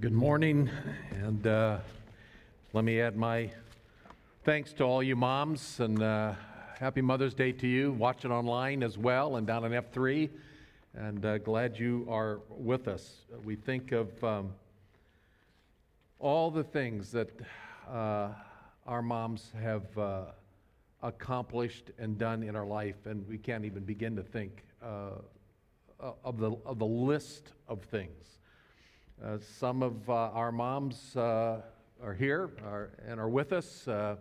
Good morning, and uh, let me add my thanks to all you moms, and uh, happy Mother's Day to you, watching online as well, and down on F3. And uh, glad you are with us. We think of um, all the things that uh, our moms have uh, accomplished and done in our life, and we can't even begin to think uh, of, the, of the list of things. Uh, some of uh, our moms uh, are here are, and are with us. Uh,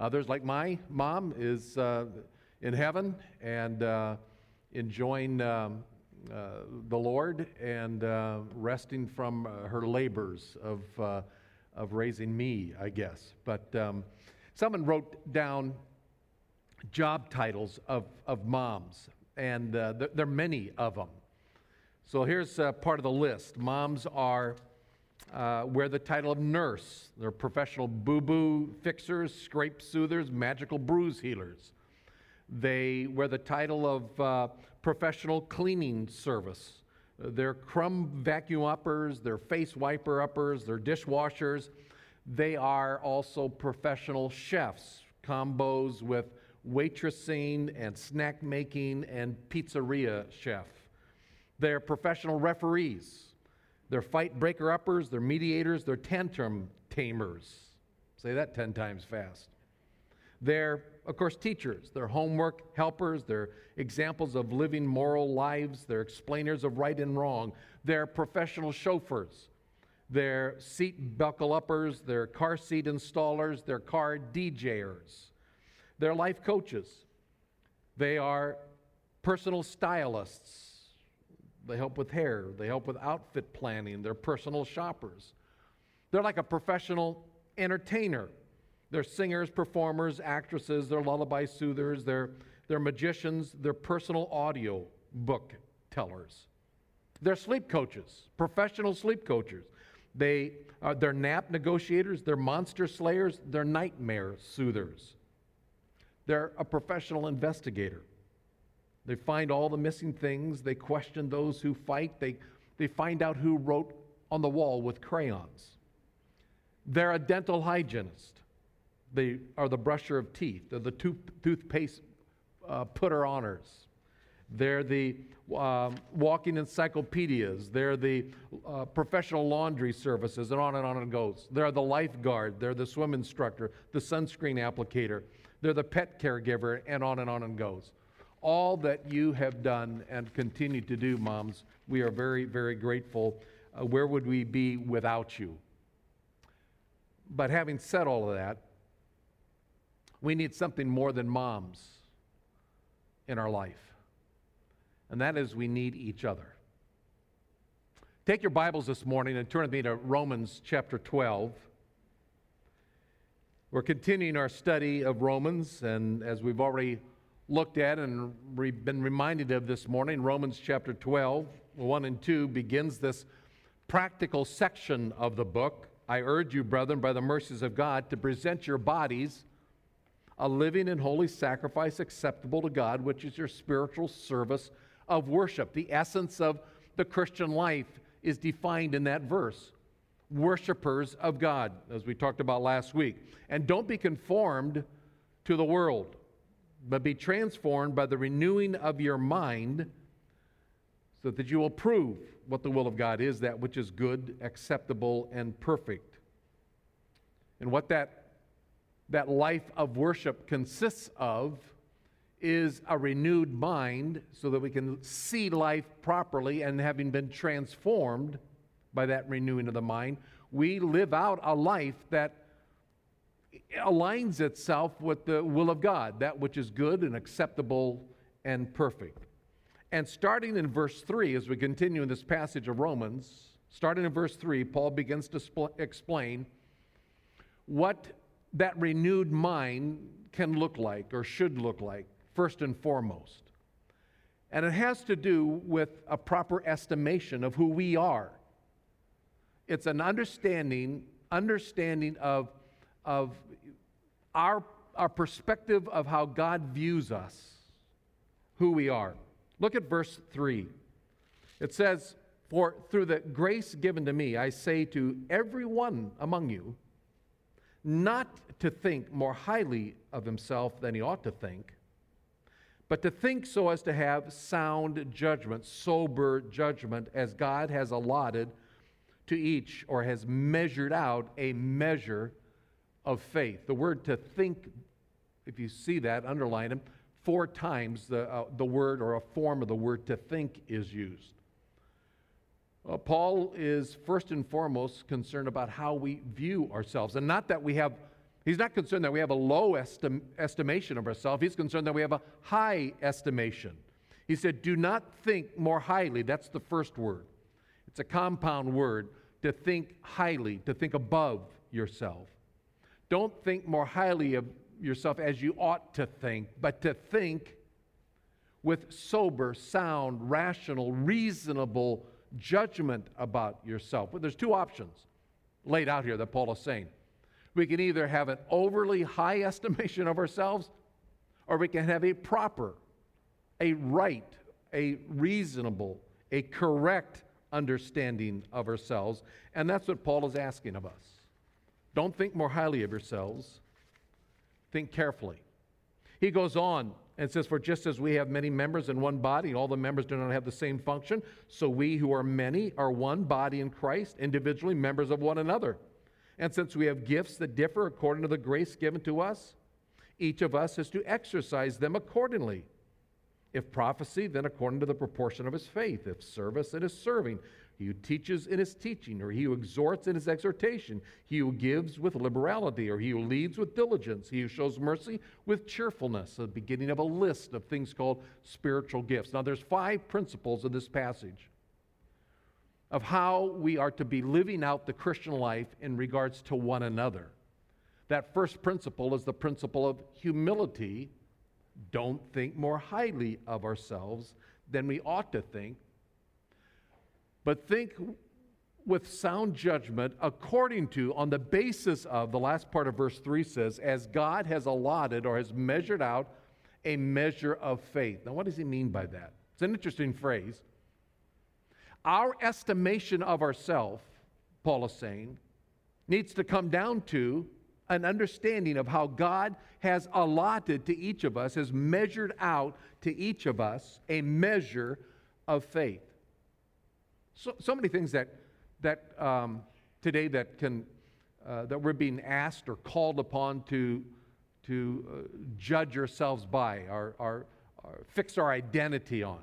others, like my mom, is uh, in heaven and uh, enjoying um, the Lord and resting from her labors of, of raising me, I guess. But um, someone wrote down job titles of, of moms, and there, there are many of them. So here's uh, part of the list. Moms are uh, wear the title of nurse. They're professional boo boo fixers, scrape soothers, magical bruise healers. They wear the title of uh, professional cleaning service. They're crumb vacuum uppers, they're face wiper uppers, they're dishwashers. They are also professional chefs, combos with waitressing and snack making and pizzeria chef. They're professional referees. They're fight breaker uppers, they're mediators, they're tantrum tamers. Say that 10 times fast. They're, of course, teachers. They're homework helpers. They're examples of living moral lives. They're explainers of right and wrong. They're professional chauffeurs. They're seat buckle uppers. They're car seat installers. They're car DJers. They're life coaches. They are personal stylists. They help with hair, they help with outfit planning, they're personal shoppers. They're like a professional entertainer. They're singers, performers, actresses, they're lullaby soothers, they're, they're magicians, they're personal audio book tellers. They're sleep coaches, professional sleep coaches. They are, they're nap negotiators, they're monster slayers, they're nightmare soothers. They're a professional investigator. They find all the missing things. They question those who fight. They, they find out who wrote on the wall with crayons. They're a dental hygienist. They are the brusher of teeth. They're the tooth, toothpaste uh, putter honors. They're the uh, walking encyclopedias. They're the uh, professional laundry services, and on and on it goes. They're the lifeguard. They're the swim instructor, the sunscreen applicator. They're the pet caregiver, and on and on it goes all that you have done and continue to do, moms. We are very, very grateful. Uh, where would we be without you? But having said all of that, we need something more than moms in our life, and that is we need each other. Take your Bibles this morning and turn with me to Romans chapter 12. We're continuing our study of Romans, and as we've already looked at and re- been reminded of this morning, Romans chapter 12, 1 and 2, begins this practical section of the book. I urge you, brethren, by the mercies of God, to present your bodies a living and holy sacrifice acceptable to God, which is your spiritual service of worship. The essence of the Christian life is defined in that verse. Worshippers of God, as we talked about last week. And don't be conformed to the world but be transformed by the renewing of your mind, so that you will prove what the will of God is, that which is good, acceptable, and perfect. And what that, that life of worship consists of is a renewed mind so that we can see life properly and having been transformed by that renewing of the mind, we live out a life that aligns itself with the will of God, that which is good and acceptable and perfect. And starting in verse 3, as we continue in this passage of Romans, starting in verse 3, Paul begins to spl- explain what that renewed mind can look like or should look like, first and foremost. And it has to do with a proper estimation of who we are. It's an understanding, understanding of of our, our perspective of how God views us, who we are. Look at verse 3. It says, For through the grace given to me, I say to every one among you, not to think more highly of himself than he ought to think, but to think so as to have sound judgment, sober judgment, as God has allotted to each or has measured out a measure of faith. The word to think, if you see that, underline them, four times the, uh, the word or a form of the word to think is used. Uh, Paul is first and foremost concerned about how we view ourselves, and not that we have He's not concerned that we have a low estim- estimation of ourselves. He's concerned that we have a high estimation. He said, Do not think more highly. That's the first word. It's a compound word to think highly, to think above yourself. Don't think more highly of yourself as you ought to think, but to think with sober, sound, rational, reasonable judgment about yourself. But there's two options laid out here that Paul is saying. We can either have an overly high estimation of ourselves, or we can have a proper, a right, a reasonable, a correct understanding of ourselves. And that's what Paul is asking of us. Don't think more highly of yourselves, think carefully. He goes on and says, For just as we have many members in one body, all the members do not have the same function, so we who are many are one body in Christ, individually members of one another. And since we have gifts that differ according to the grace given to us, each of us is to exercise them accordingly. If prophecy, then according to the proportion of his faith. If service, it is serving. He who teaches in his teaching, or he who exhorts in his exhortation. He who gives with liberality, or he who leads with diligence. He who shows mercy with cheerfulness. The beginning of a list of things called spiritual gifts. Now, there's five principles in this passage of how we are to be living out the Christian life in regards to one another. That first principle is the principle of humility. Don't think more highly of ourselves than we ought to think, but think with sound judgment according to, on the basis of, the last part of verse 3 says, as God has allotted or has measured out a measure of faith. Now, what does he mean by that? It's an interesting phrase. Our estimation of ourselves, Paul is saying, needs to come down to an understanding of how God has allotted to each of us, has measured out to each of us a measure of faith. So, so many things that, that um, today that can uh, that we're being asked or called upon to, to uh, judge ourselves by, or, or, or fix our identity on.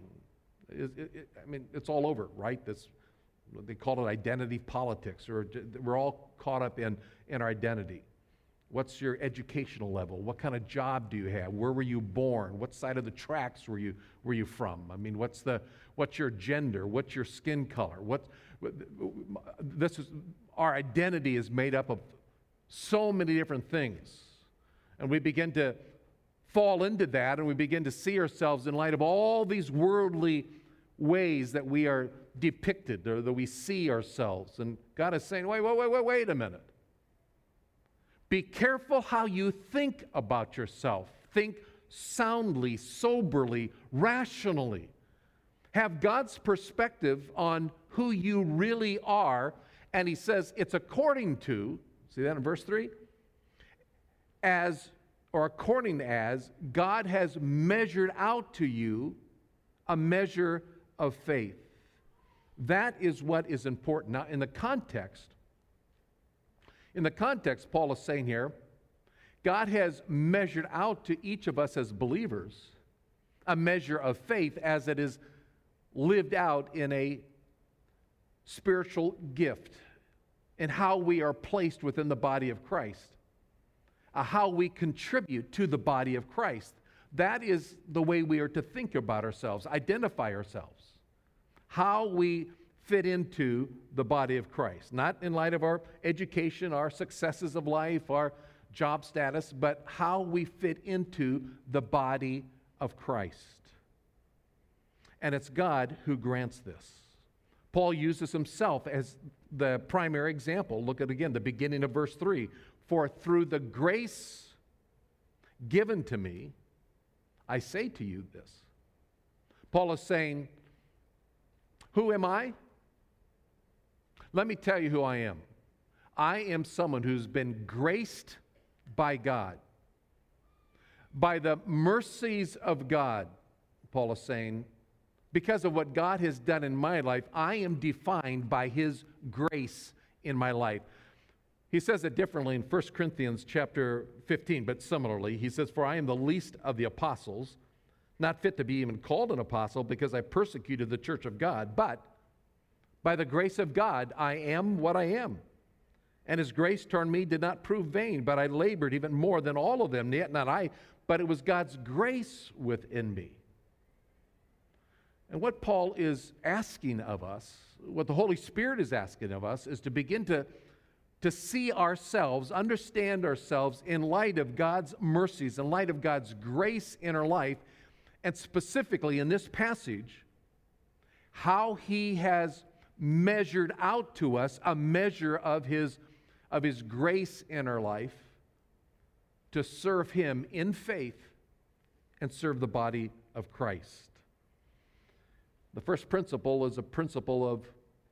It, it, I mean, it's all over, right? This, they call it identity politics, or we're all caught up in, in our identity. What's your educational level? What kind of job do you have? Where were you born? What side of the tracks were you, were you from? I mean, what's, the, what's your gender? What's your skin color? What, this is, our identity is made up of so many different things. And we begin to fall into that and we begin to see ourselves in light of all these worldly ways that we are depicted or that we see ourselves. And God is saying, wait, wait, wait, wait, wait a minute. Be careful how you think about yourself. Think soundly, soberly, rationally. Have God's perspective on who you really are. And he says it's according to, see that in verse 3? As or according as God has measured out to you a measure of faith. That is what is important. Now, in the context, in the context, Paul is saying here, God has measured out to each of us as believers a measure of faith as it is lived out in a spiritual gift and how we are placed within the body of Christ how we contribute to the body of Christ. That is the way we are to think about ourselves, identify ourselves, how we fit into the body of Christ. Not in light of our education, our successes of life, our job status, but how we fit into the body of Christ. And it's God who grants this. Paul uses himself as the primary example. Look at again the beginning of verse 3 for through the grace given to me, I say to you this. Paul is saying, Who am I? Let me tell you who I am. I am someone who's been graced by God, by the mercies of God, Paul is saying. Because of what God has done in my life, I am defined by his grace in my life. He says it differently in 1 Corinthians chapter 15, but similarly, he says, For I am the least of the apostles, not fit to be even called an apostle because I persecuted the church of God, but by the grace of God, I am what I am. And his grace toward me did not prove vain, but I labored even more than all of them, yet not I, but it was God's grace within me. And what Paul is asking of us, what the Holy Spirit is asking of us, is to begin to, to see ourselves, understand ourselves in light of God's mercies, in light of God's grace in our life, and specifically in this passage, how he has measured out to us a measure of his of His grace in our life to serve Him in faith and serve the body of Christ. The first principle is a principle of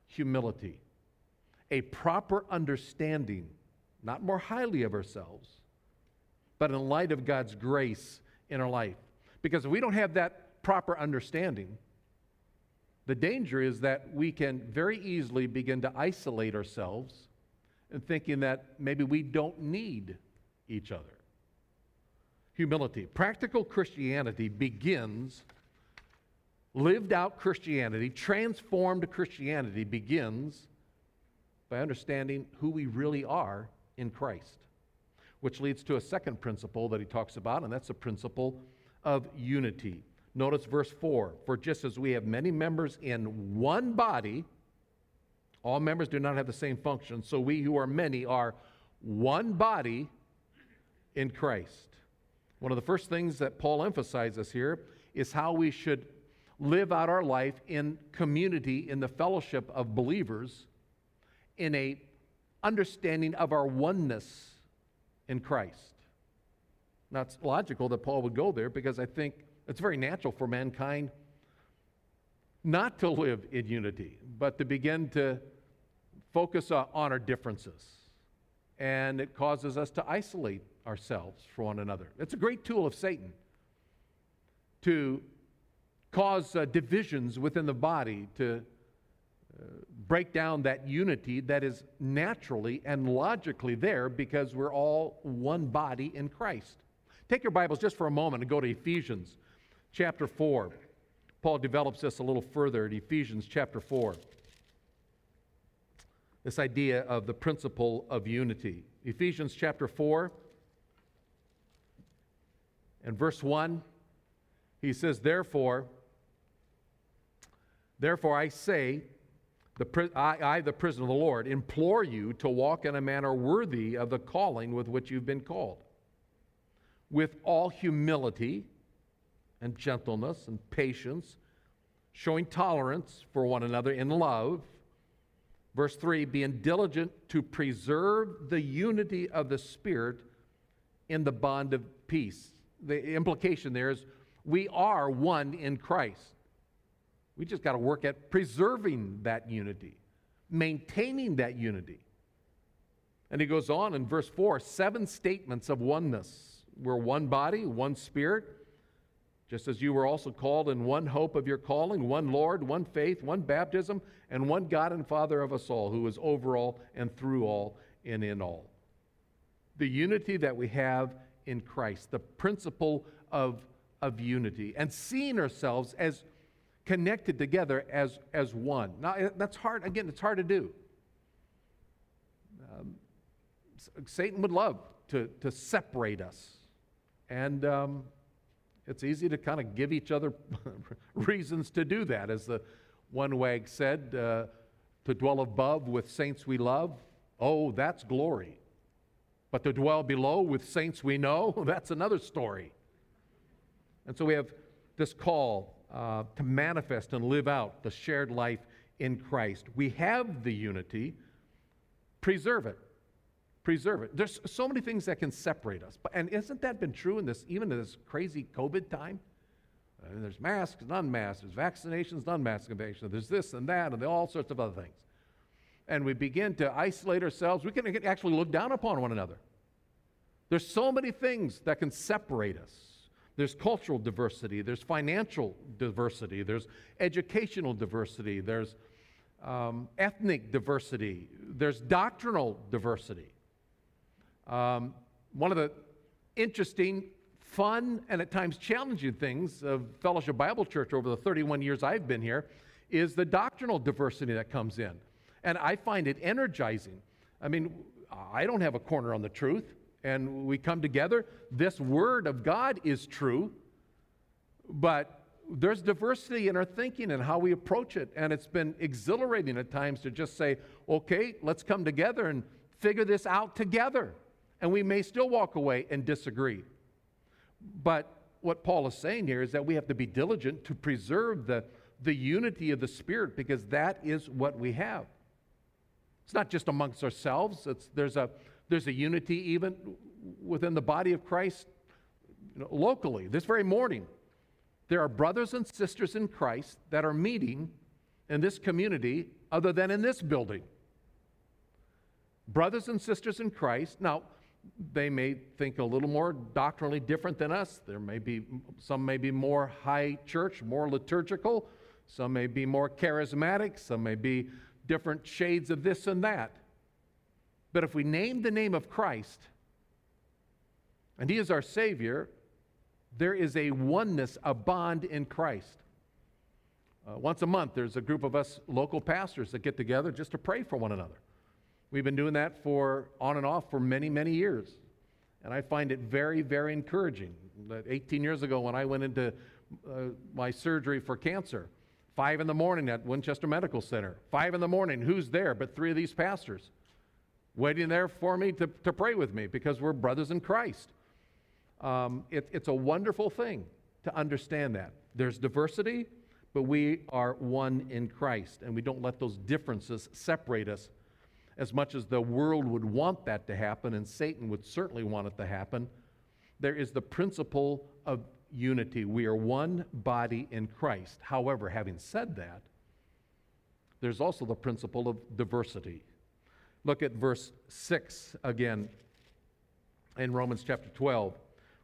humility, a proper understanding, not more highly of ourselves, but in light of God's grace in our life. Because if we don't have that proper understanding, the danger is that we can very easily begin to isolate ourselves and thinking that maybe we don't need each other. Humility. Practical Christianity begins, lived out Christianity, transformed Christianity begins by understanding who we really are in Christ, which leads to a second principle that he talks about, and that's the principle of unity. Notice verse 4 For just as we have many members in one body, all members do not have the same function, so we who are many are one body in Christ. One of the first things that Paul emphasizes here is how we should live out our life in community, in the fellowship of believers, in a understanding of our oneness in Christ. Now, it's logical that Paul would go there because I think it's very natural for mankind not to live in unity, but to begin to focus on our differences. And it causes us to isolate ourselves from one another. It's a great tool of Satan to cause uh, divisions within the body, to uh, break down that unity that is naturally and logically there because we're all one body in Christ. Take your Bibles just for a moment and go to Ephesians chapter 4. Paul develops this a little further in Ephesians chapter 4 this idea of the principle of unity. Ephesians chapter 4 and verse 1, he says, Therefore, therefore I say, the, I, I, the prisoner of the Lord, implore you to walk in a manner worthy of the calling with which you've been called, with all humility and gentleness and patience, showing tolerance for one another in love Verse 3 being diligent to preserve the unity of the Spirit in the bond of peace. The implication there is we are one in Christ. We just got to work at preserving that unity, maintaining that unity. And he goes on in verse 4 seven statements of oneness. We're one body, one spirit, just as you were also called in one hope of your calling, one Lord, one faith, one baptism, and one God and Father of us all, who is over all and through all and in all. The unity that we have in Christ, the principle of, of unity, and seeing ourselves as connected together as, as one. Now, eh, that's hard, again, it's hard to do. Um, Satan would love to, to separate us. And um, it's easy to kind of give each other reasons to do that. As the one wag said, uh, to dwell above with saints we love, oh, that's glory. But to dwell below with saints we know, that's another story. And so we have this call uh, to manifest and live out the shared life in Christ. We have the unity, preserve it preserve it. There's so many things that can separate us. And hasn't that been true in this, even in this crazy COVID time? Uh, there's masks and unmasks, there's vaccinations and unvaccinations, there's this and that, and all sorts of other things. and we begin to isolate ourselves, we can actually look down upon one another. There's so many things that can separate us. There's cultural diversity, there's financial diversity, there's educational diversity, there's um, ethnic diversity, there's doctrinal diversity. Um, one of the interesting, fun, and at times challenging things of Fellowship Bible Church over the 31 years I've been here is the doctrinal diversity that comes in. And I find it energizing. I mean, I don't have a corner on the truth, and we come together. This Word of God is true, but there's diversity in our thinking and how we approach it. And it's been exhilarating at times to just say, okay, let's come together and figure this out together. And we may still walk away and disagree. But what Paul is saying here is that we have to be diligent to preserve the, the unity of the Spirit because that is what we have. It's not just amongst ourselves, it's, there's, a, there's a unity even within the body of Christ you know, locally. This very morning, there are brothers and sisters in Christ that are meeting in this community other than in this building. Brothers and sisters in Christ. Now, they may think a little more doctrinally different than us. There may be some may be more high church, more liturgical, some may be more charismatic, some may be different shades of this and that. But if we name the name of Christ, and He is our Savior, there is a oneness, a bond in Christ. Uh, once a month, there's a group of us local pastors that get together just to pray for one another. We've been doing that for on and off for many, many years. And I find it very, very encouraging. That 18 years ago, when I went into uh, my surgery for cancer, five in the morning at Winchester Medical Center, five in the morning, who's there but three of these pastors waiting there for me to, to pray with me because we're brothers in Christ. Um, it, it's a wonderful thing to understand that. There's diversity, but we are one in Christ, and we don't let those differences separate us as much as the world would want that to happen, and Satan would certainly want it to happen. There is the principle of unity. We are one body in Christ. However, having said that, there's also the principle of diversity. Look at verse 6 again in Romans chapter 12.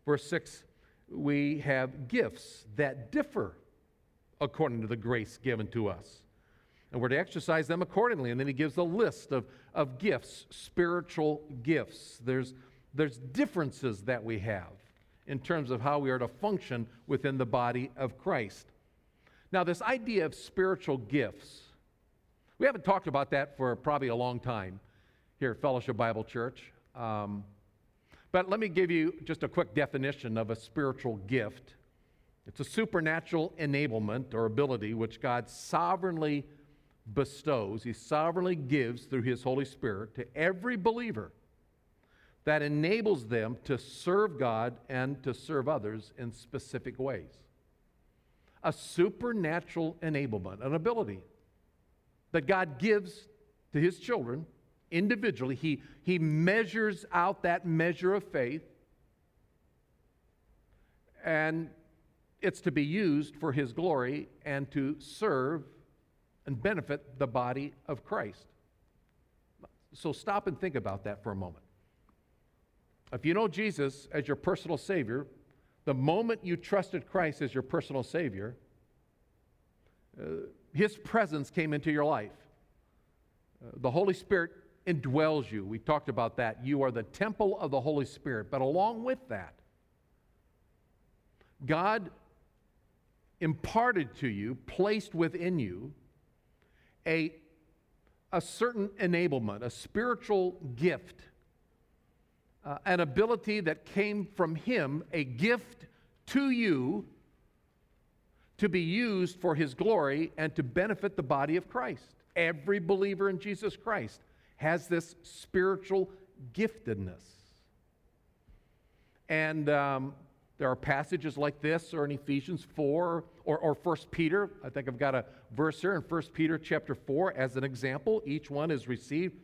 Verse 6 we have gifts that differ according to the grace given to us. And we're to exercise them accordingly. And then he gives a list of, of gifts, spiritual gifts. There's, there's differences that we have in terms of how we are to function within the body of Christ. Now, this idea of spiritual gifts, we haven't talked about that for probably a long time here at Fellowship Bible Church. Um, but let me give you just a quick definition of a spiritual gift. It's a supernatural enablement or ability which God sovereignly bestows, He sovereignly gives through His Holy Spirit to every believer that enables them to serve God and to serve others in specific ways. A supernatural enablement, an ability that God gives to His children individually. He, he measures out that measure of faith, and it's to be used for His glory and to serve and benefit the body of Christ. So stop and think about that for a moment. If you know Jesus as your personal Savior, the moment you trusted Christ as your personal Savior, uh, His presence came into your life. Uh, the Holy Spirit indwells you. We talked about that. You are the temple of the Holy Spirit. But along with that, God imparted to you, placed within you, a, a certain enablement, a spiritual gift, uh, an ability that came from Him, a gift to you to be used for His glory and to benefit the body of Christ. Every believer in Jesus Christ has this spiritual giftedness. And um, there are passages like this, or in Ephesians 4, or, or 1 Peter. I think I've got a verse here in 1 Peter chapter 4 as an example. Each one is received,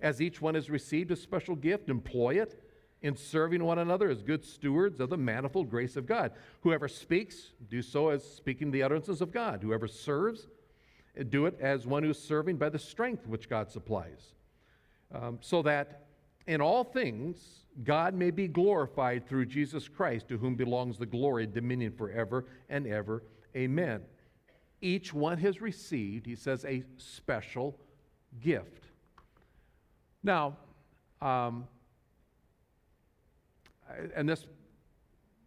as each one has received a special gift, employ it in serving one another as good stewards of the manifold grace of God. Whoever speaks, do so as speaking the utterances of God. Whoever serves, do it as one who's serving by the strength which God supplies, um, so that in all things God may be glorified through Jesus Christ, to whom belongs the glory, and dominion forever and ever. Amen. Each one has received, he says, a special gift. Now, um, and this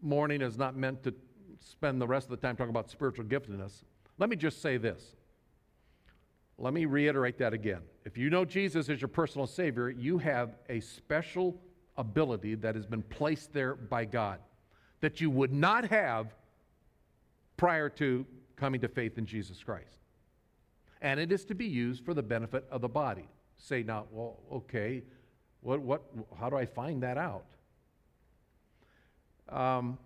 morning is not meant to spend the rest of the time talking about spiritual giftedness. Let me just say this. Let me reiterate that again. If you know Jesus as your personal Savior, you have a special ability that has been placed there by God that you would not have prior to coming to faith in Jesus Christ. And it is to be used for the benefit of the body. Say now, well, okay, what, what, how do I find that out? Um,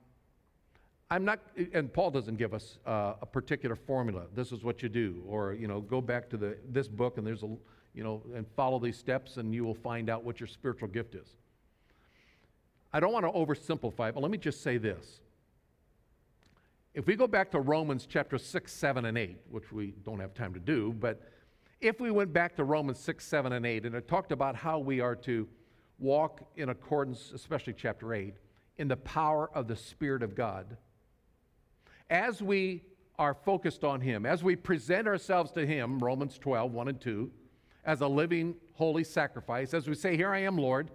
I'm not, and Paul doesn't give us uh, a particular formula. This is what you do, or you know, go back to the this book and there's a, you know, and follow these steps, and you will find out what your spiritual gift is. I don't want to oversimplify but let me just say this. If we go back to Romans chapter 6, 7, and 8, which we don't have time to do, but if we went back to Romans 6, 7, and 8, and it talked about how we are to walk in accordance, especially chapter 8, in the power of the Spirit of God, as we are focused on Him, as we present ourselves to Him, Romans 12, 1 and 2, as a living, holy sacrifice, as we say, Here I am, Lord,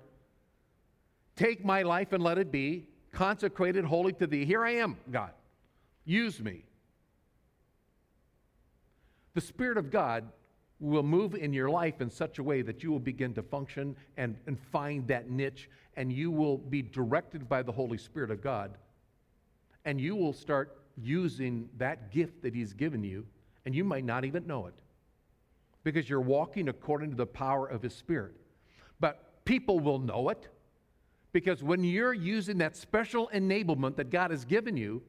take my life and let it be consecrated holy to Thee. Here I am, God. Use me. The Spirit of God will move in your life in such a way that you will begin to function and, and find that niche, and you will be directed by the Holy Spirit of God. And you will start using that gift that He's given you, and you might not even know it because you're walking according to the power of His Spirit. But people will know it because when you're using that special enablement that God has given you,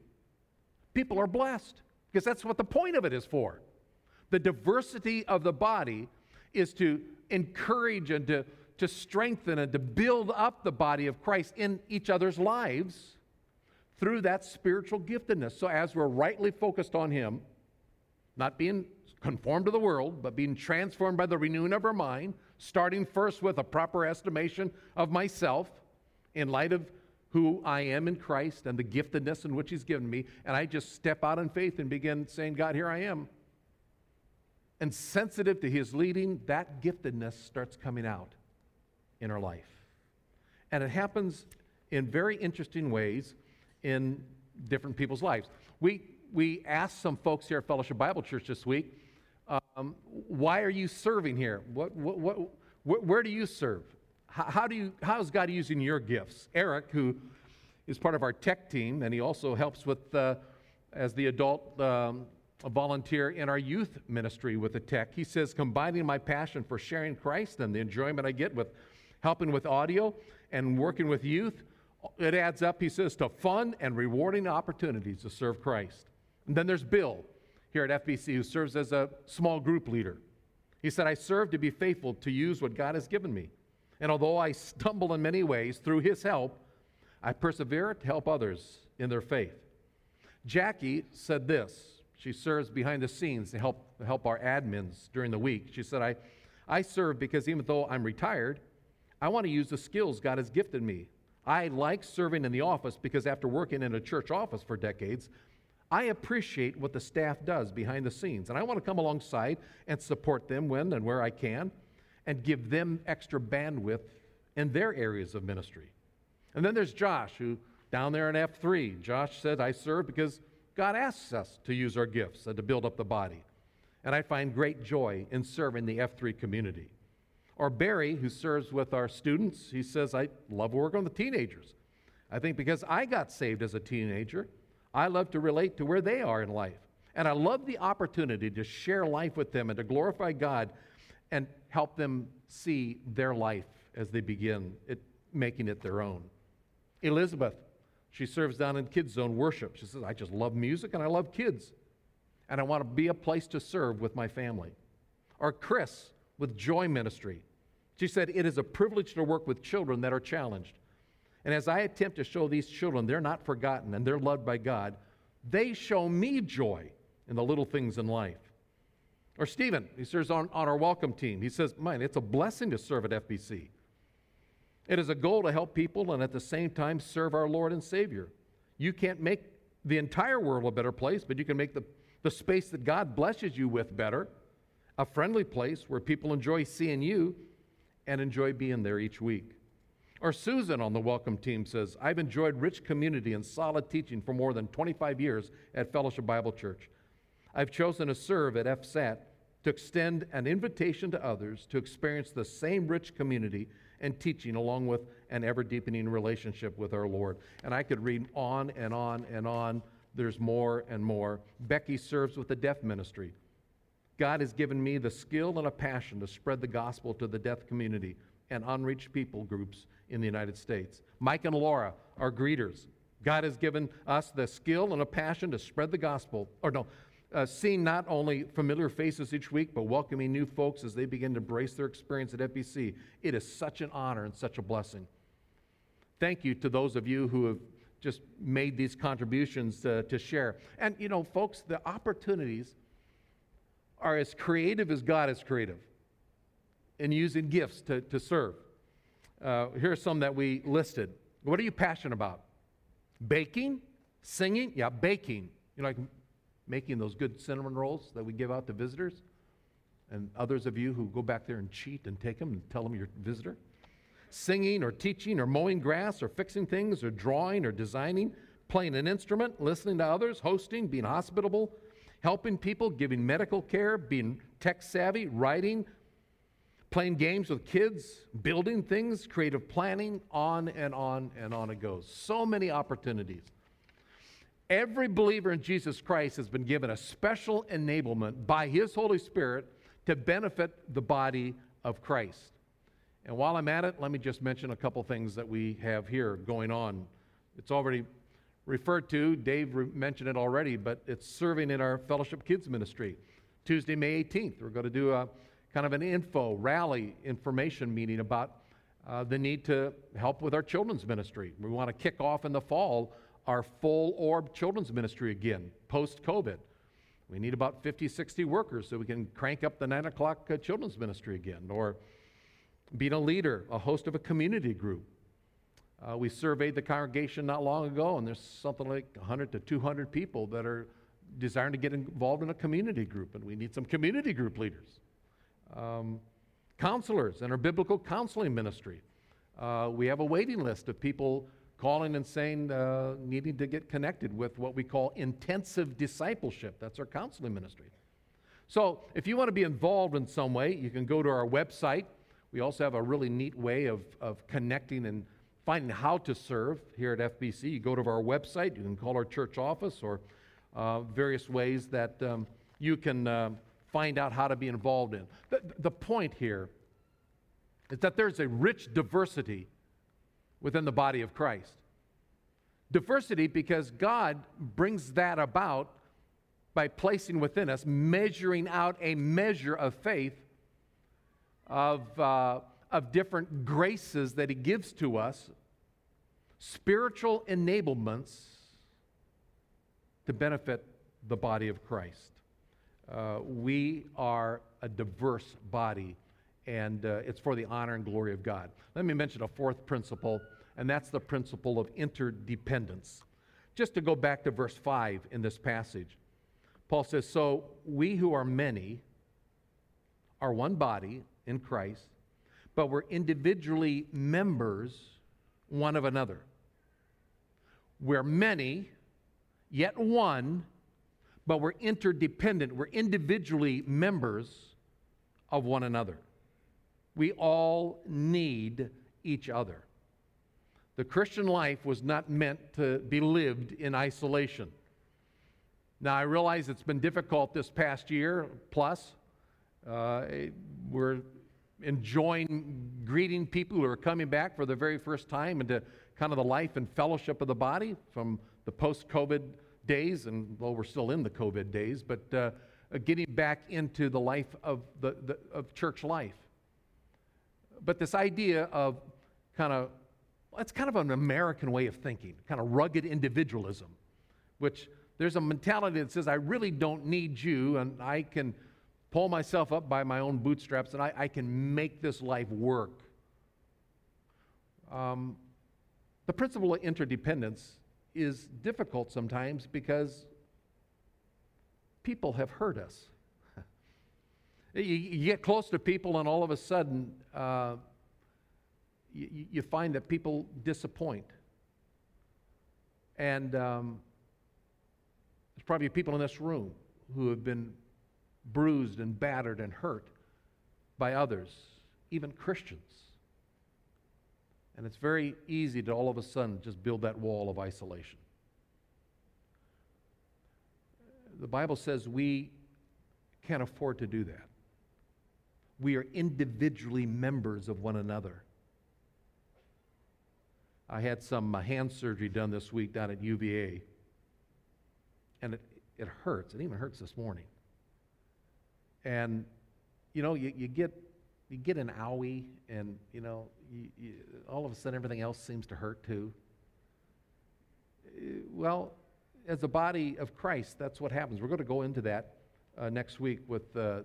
people are blessed because that's what the point of it is for. The diversity of the body is to encourage and to, to strengthen and to build up the body of Christ in each other's lives through that spiritual giftedness. So, as we're rightly focused on Him, not being conformed to the world, but being transformed by the renewing of our mind, starting first with a proper estimation of myself in light of who I am in Christ and the giftedness in which He's given me, and I just step out in faith and begin saying, God, here I am. And sensitive to His leading, that giftedness starts coming out in our life. And it happens in very interesting ways in different people's lives. We, we asked some folks here at Fellowship Bible Church this week, um, why are you serving here? What, what, what, where do you serve? How, do you, how is God using your gifts? Eric, who is part of our tech team, and he also helps with, uh, as the adult um, volunteer in our youth ministry with the tech, he says, combining my passion for sharing Christ and the enjoyment I get with helping with audio and working with youth, it adds up, he says, to fun and rewarding opportunities to serve Christ. And then there's Bill here at FBC who serves as a small group leader. He said, I serve to be faithful to use what God has given me. And although I stumble in many ways, through his help, I persevere to help others in their faith. Jackie said this. She serves behind the scenes to help, help our admins during the week. She said, I, I serve because even though I'm retired, I want to use the skills God has gifted me I like serving in the office because after working in a church office for decades, I appreciate what the staff does behind the scenes. And I want to come alongside and support them when and where I can and give them extra bandwidth in their areas of ministry. And then there's Josh, who down there in F3, Josh said, I serve because God asks us to use our gifts and to build up the body. And I find great joy in serving the F3 community. Or Barry, who serves with our students, he says, I love working with the teenagers. I think because I got saved as a teenager, I love to relate to where they are in life. And I love the opportunity to share life with them and to glorify God and help them see their life as they begin it, making it their own. Elizabeth, she serves down in Kids Zone Worship. She says, I just love music and I love kids. And I want to be a place to serve with my family. Or Chris, with Joy Ministry. She said, It is a privilege to work with children that are challenged. And as I attempt to show these children they're not forgotten and they're loved by God, they show me joy in the little things in life. Or Stephen, he serves on, on our welcome team. He says, Man, it's a blessing to serve at FBC. It is a goal to help people and at the same time serve our Lord and Savior. You can't make the entire world a better place, but you can make the, the space that God blesses you with better, a friendly place where people enjoy seeing you and enjoy being there each week. Or Susan on the welcome team says, I've enjoyed rich community and solid teaching for more than 25 years at Fellowship Bible Church. I've chosen to serve at FSAT to extend an invitation to others to experience the same rich community and teaching, along with an ever deepening relationship with our Lord. And I could read on and on and on. There's more and more. Becky serves with the deaf ministry. God has given me the skill and a passion to spread the gospel to the deaf community and unreached people groups in the United States. Mike and Laura are greeters. God has given us the skill and a passion to spread the gospel, or no, uh, seeing not only familiar faces each week, but welcoming new folks as they begin to embrace their experience at FBC. It is such an honor and such a blessing. Thank you to those of you who have just made these contributions uh, to share. And, you know, folks, the opportunities are as creative as God is creative in using gifts to, to serve. Uh, here are some that we listed. What are you passionate about? Baking? Singing? Yeah, baking. You know, like making those good cinnamon rolls that we give out to visitors, and others of you who go back there and cheat and take them and tell them you're a visitor. Singing or teaching or mowing grass or fixing things or drawing or designing, playing an instrument, listening to others, hosting, being hospitable, helping people, giving medical care, being tech savvy, writing, playing games with kids, building things, creative planning, on and on and on it goes. So many opportunities. Every believer in Jesus Christ has been given a special enablement by His Holy Spirit to benefit the body of Christ. And while I'm at it, let me just mention a couple things that we have here going on. It's already referred to, Dave mentioned it already, but it's serving in our Fellowship Kids Ministry. Tuesday, May 18th, we're going to do a kind of an info, rally information meeting about uh, the need to help with our children's ministry. We want to kick off in the fall our full orb children's ministry again post COVID. We need about 50, 60 workers so we can crank up the 9 o'clock uh, children's ministry again, or being a leader, a host of a community group. Uh, we surveyed the congregation not long ago, and there's something like 100 to 200 people that are desiring to get involved in a community group, and we need some community group leaders. Um, counselors in our biblical counseling ministry. Uh, we have a waiting list of people calling and saying, uh, needing to get connected with what we call intensive discipleship. That's our counseling ministry. So, if you want to be involved in some way, you can go to our website. We also have a really neat way of, of connecting and finding how to serve here at FBC. You go to our website, you can call our church office, or uh, various ways that um, you can uh, find out how to be involved in. The, the point here is that there's a rich diversity within the body of Christ. Diversity because God brings that about by placing within us, measuring out a measure of faith of, uh, of different graces that He gives to us, spiritual enablements to benefit the body of Christ. Uh, we are a diverse body and uh, it's for the honor and glory of God. Let me mention a fourth principle, and that's the principle of interdependence. Just to go back to verse 5 in this passage, Paul says, So we who are many are one body in Christ, but we're individually members one of another. We're many, yet one, but we're interdependent. We're individually members of one another. We all need each other. The Christian life was not meant to be lived in isolation. Now, I realize it's been difficult this past year plus. Uh, we're enjoying greeting people who are coming back for the very first time into kind of the life and fellowship of the body from the post COVID days, and well, we're still in the COVID days, but uh, getting back into the life of, the, the, of church life but this idea of kind of, it's kind of an American way of thinking, kind of rugged individualism, which there's a mentality that says, I really don't need you, and I can pull myself up by my own bootstraps and I, I can make this life work. Um, the principle of interdependence is difficult sometimes because people have hurt us. you, you, get close to people, and all of a sudden, uh, you, you, find that people disappoint. And um, there's probably people in this room who have been bruised and battered and hurt by others, even Christians. And it's very easy to all of a sudden just build that wall of isolation. The Bible says we can't afford to do that. We are individually members of one another. I had some uh, hand surgery done this week down at UVA, and it, it hurts. It even hurts this morning. And, you know, you, you get you get an owie, and, you know, you, you, all of a sudden everything else seems to hurt too. Well, as a body of Christ, that's what happens. We're going to go into that uh, next week with uh,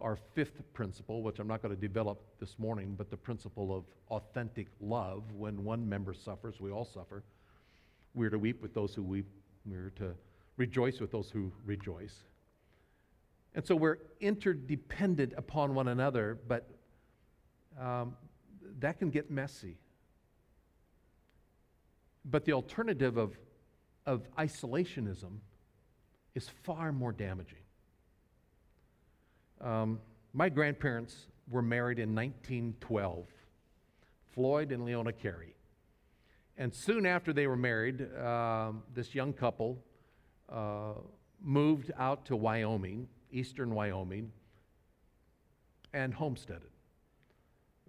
our fifth principle, which I'm not going to develop this morning, but the principle of authentic love. When one member suffers, we all suffer. We're to weep with those who weep, we're to rejoice with those who rejoice. And so we're interdependent upon one another, but um, that can get messy. But the alternative of, of isolationism is far more damaging. Um, my grandparents were married in 1912, Floyd and Leona Carey. And soon after they were married, uh, this young couple uh, moved out to Wyoming eastern Wyoming, and homesteaded.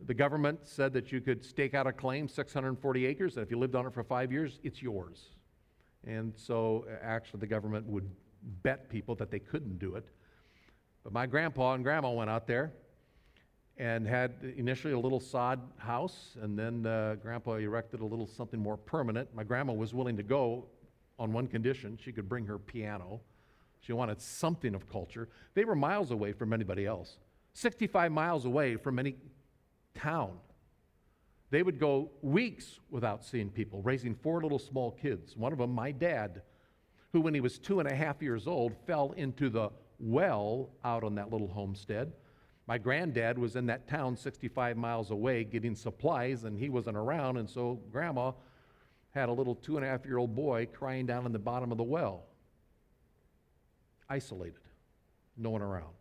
The government said that you could stake out a claim, 640 acres, and if you lived on it for five years, it's yours. And so, actually, the government would bet people that they couldn't do it. But my grandpa and grandma went out there and had initially a little sod house, and then uh, grandpa erected a little something more permanent. My grandma was willing to go on one condition she could bring her piano she wanted something of culture. They were miles away from anybody else, 65 miles away from any town. They would go weeks without seeing people, raising four little small kids. One of them, my dad, who, when he was two and a half years old, fell into the well out on that little homestead. My granddad was in that town 65 miles away getting supplies, and he wasn't around, and so grandma had a little two and a half year old boy crying down in the bottom of the well isolated, no one around.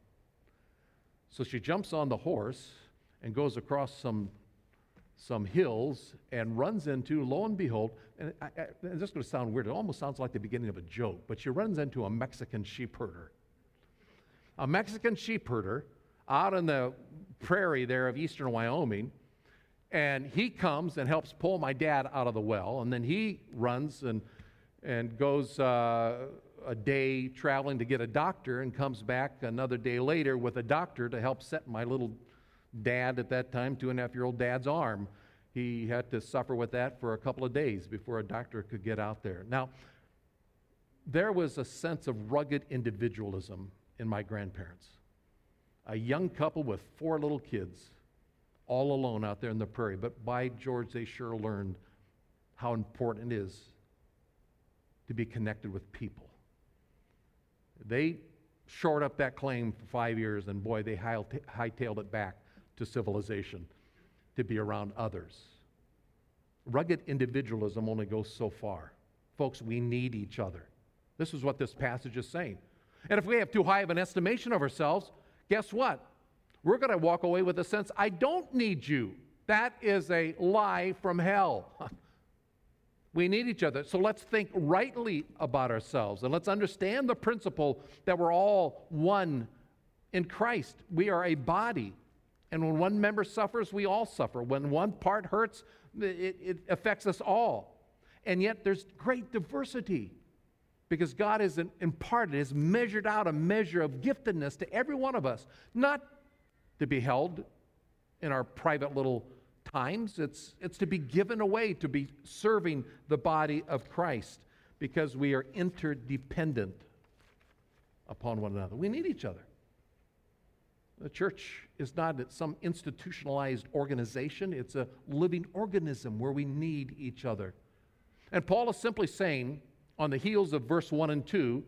So she jumps on the horse and goes across some, some hills and runs into, lo and behold, and I, I, this is going to sound weird. It almost sounds like the beginning of a joke, but she runs into a Mexican sheep herder. A Mexican sheep herder out in the prairie there of eastern Wyoming, and he comes and helps pull my dad out of the well, and then he runs and, and goes. Uh, a day traveling to get a doctor and comes back another day later with a doctor to help set my little dad at that time, two and a half year old dad's arm. He had to suffer with that for a couple of days before a doctor could get out there. Now, there was a sense of rugged individualism in my grandparents. A young couple with four little kids, all alone out there in the prairie. But by George, they sure learned how important it is to be connected with people. They shored up that claim for five years, and boy, they hightailed it back to civilization to be around others. Rugged individualism only goes so far. Folks, we need each other. This is what this passage is saying. And if we have too high of an estimation of ourselves, guess what? We're going to walk away with a sense, I don't need you. That is a lie from hell. We need each other. So let's think rightly about ourselves and let's understand the principle that we're all one in Christ. We are a body. And when one member suffers, we all suffer. When one part hurts, it, it affects us all. And yet there's great diversity because God has imparted, has measured out a measure of giftedness to every one of us, not to be held in our private little times it's, it's to be given away, to be serving the body of Christ because we are interdependent upon one another. We need each other. The church is not some institutionalized organization, it's a living organism where we need each other. And Paul is simply saying, on the heels of verse 1 and 2,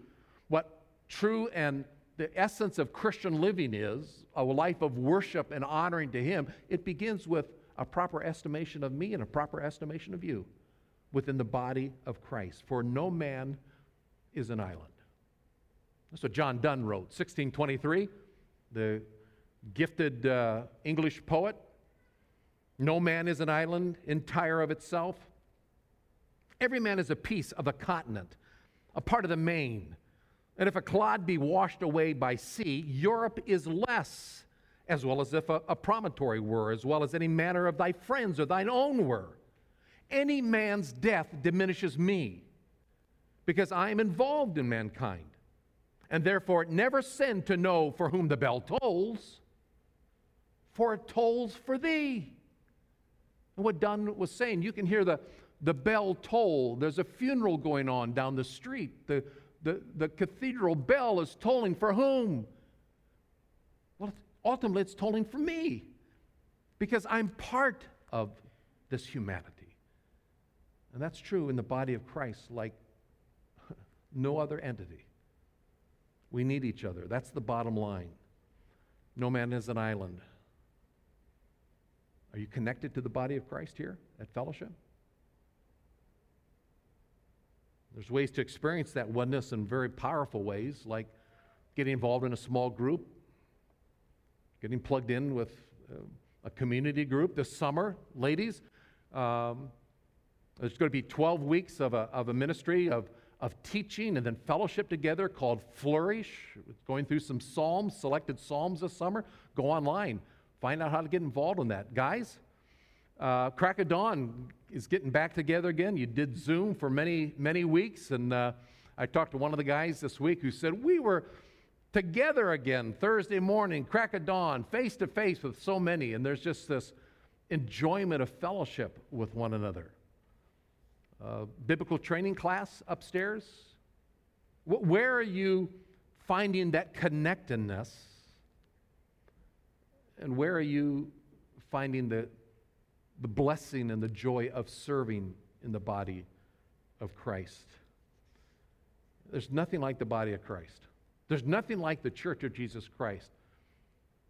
what true and the essence of Christian living is a life of worship and honoring to Him. It begins with a proper estimation of me and a proper estimation of you within the body of Christ. For no man is an island. That's what John Donne wrote, 1623, the gifted uh, English poet. No man is an island entire of itself. Every man is a piece of a continent, a part of the main. And if a clod be washed away by sea, Europe is less, as well as if a, a promontory were, as well as any manner of thy friends or thine own were. Any man's death diminishes me, because I am involved in mankind. And therefore, never sin to know for whom the bell tolls, for it tolls for thee. And what Donne was saying, you can hear the, the bell toll. There's a funeral going on down the street. The, the, the cathedral bell is tolling for whom? Well, ultimately, it's tolling for me because I'm part of this humanity. And that's true in the body of Christ like no other entity. We need each other. That's the bottom line. No man is an island. Are you connected to the body of Christ here at fellowship? There's ways to experience that oneness in very powerful ways, like getting involved in a small group, getting plugged in with uh, a community group this summer. Ladies, um, there's going to be 12 weeks of a, of a ministry of, of teaching and then fellowship together called Flourish. It's going through some Psalms, selected Psalms this summer. Go online, find out how to get involved in that. Guys, uh, Crack of Dawn is getting back together again. You did Zoom for many, many weeks, and uh, I talked to one of the guys this week who said, We were together again Thursday morning, crack of dawn, face to face with so many, and there's just this enjoyment of fellowship with one another. Uh, biblical training class upstairs. Where are you finding that connectedness? And where are you finding the the blessing and the joy of serving in the body of Christ. There's nothing like the body of Christ. There's nothing like the church of Jesus Christ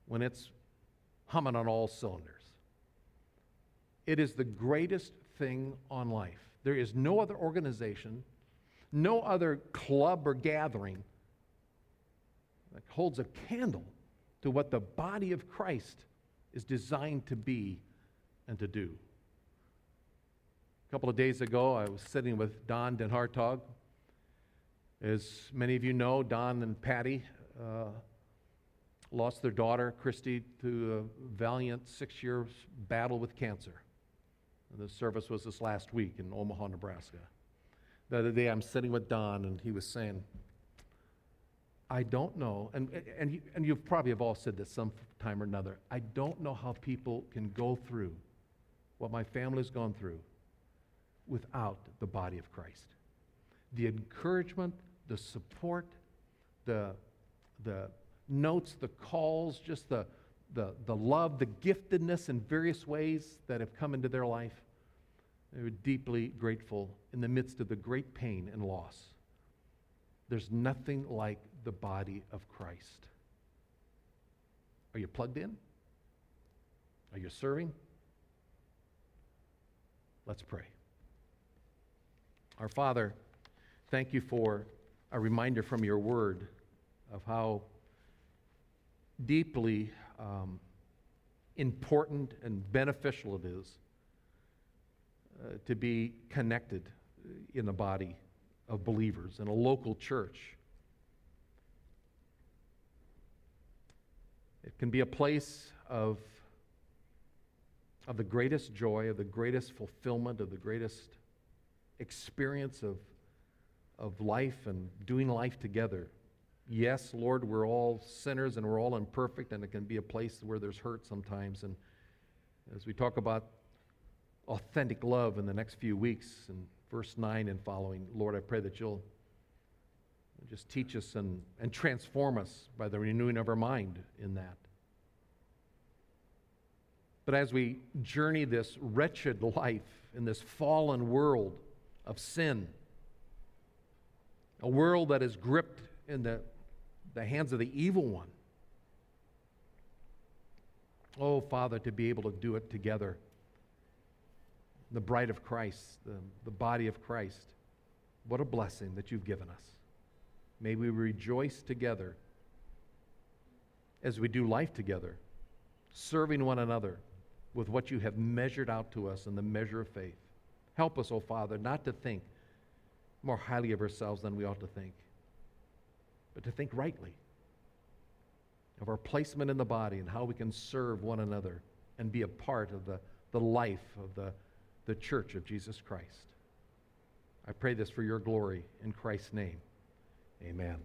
when it's humming on all cylinders. It is the greatest thing on life. There is no other organization, no other club or gathering that holds a candle to what the body of Christ is designed to be and to do. A couple of days ago, I was sitting with Don Den Hartog. As many of you know, Don and Patty uh, lost their daughter, Christy, to a valiant six year battle with cancer. And the service was this last week in Omaha, Nebraska. The other day, I'm sitting with Don, and he was saying, I don't know, and, and, and you've probably have all said this some time or another. I don't know how people can go through what my family's gone through without the body of Christ. The encouragement, the support, the, the notes, the calls, just the, the, the love, the giftedness in various ways that have come into their life. They were deeply grateful in the midst of the great pain and loss. There's nothing like the body of Christ. Are you plugged in? Are you serving? Let's pray. Our Father, thank you for a reminder from your word of how deeply um, important and beneficial it is uh, to be connected in the body of believers in a local church. It can be a place of of the greatest joy, of the greatest fulfillment, of the greatest experience of, of life and doing life together. Yes, Lord, we're all sinners and we're all imperfect, and it can be a place where there's hurt sometimes. And as we talk about authentic love in the next few weeks, in verse 9 and following, Lord, I pray that you'll just teach us and, and transform us by the renewing of our mind in that. But as we journey this wretched life in this fallen world of sin, a world that is gripped in the, the hands of the evil one, oh, Father, to be able to do it together, the bride of Christ, the, the body of Christ, what a blessing that you've given us. May we rejoice together as we do life together, serving one another with what you have measured out to us in the measure of faith. Help us, O oh Father, not to think more highly of ourselves than we ought to think, but to think rightly of our placement in the body and how we can serve one another and be a part of the, the life of the, the church of Jesus Christ. I pray this for your glory in Christ's name. Amen.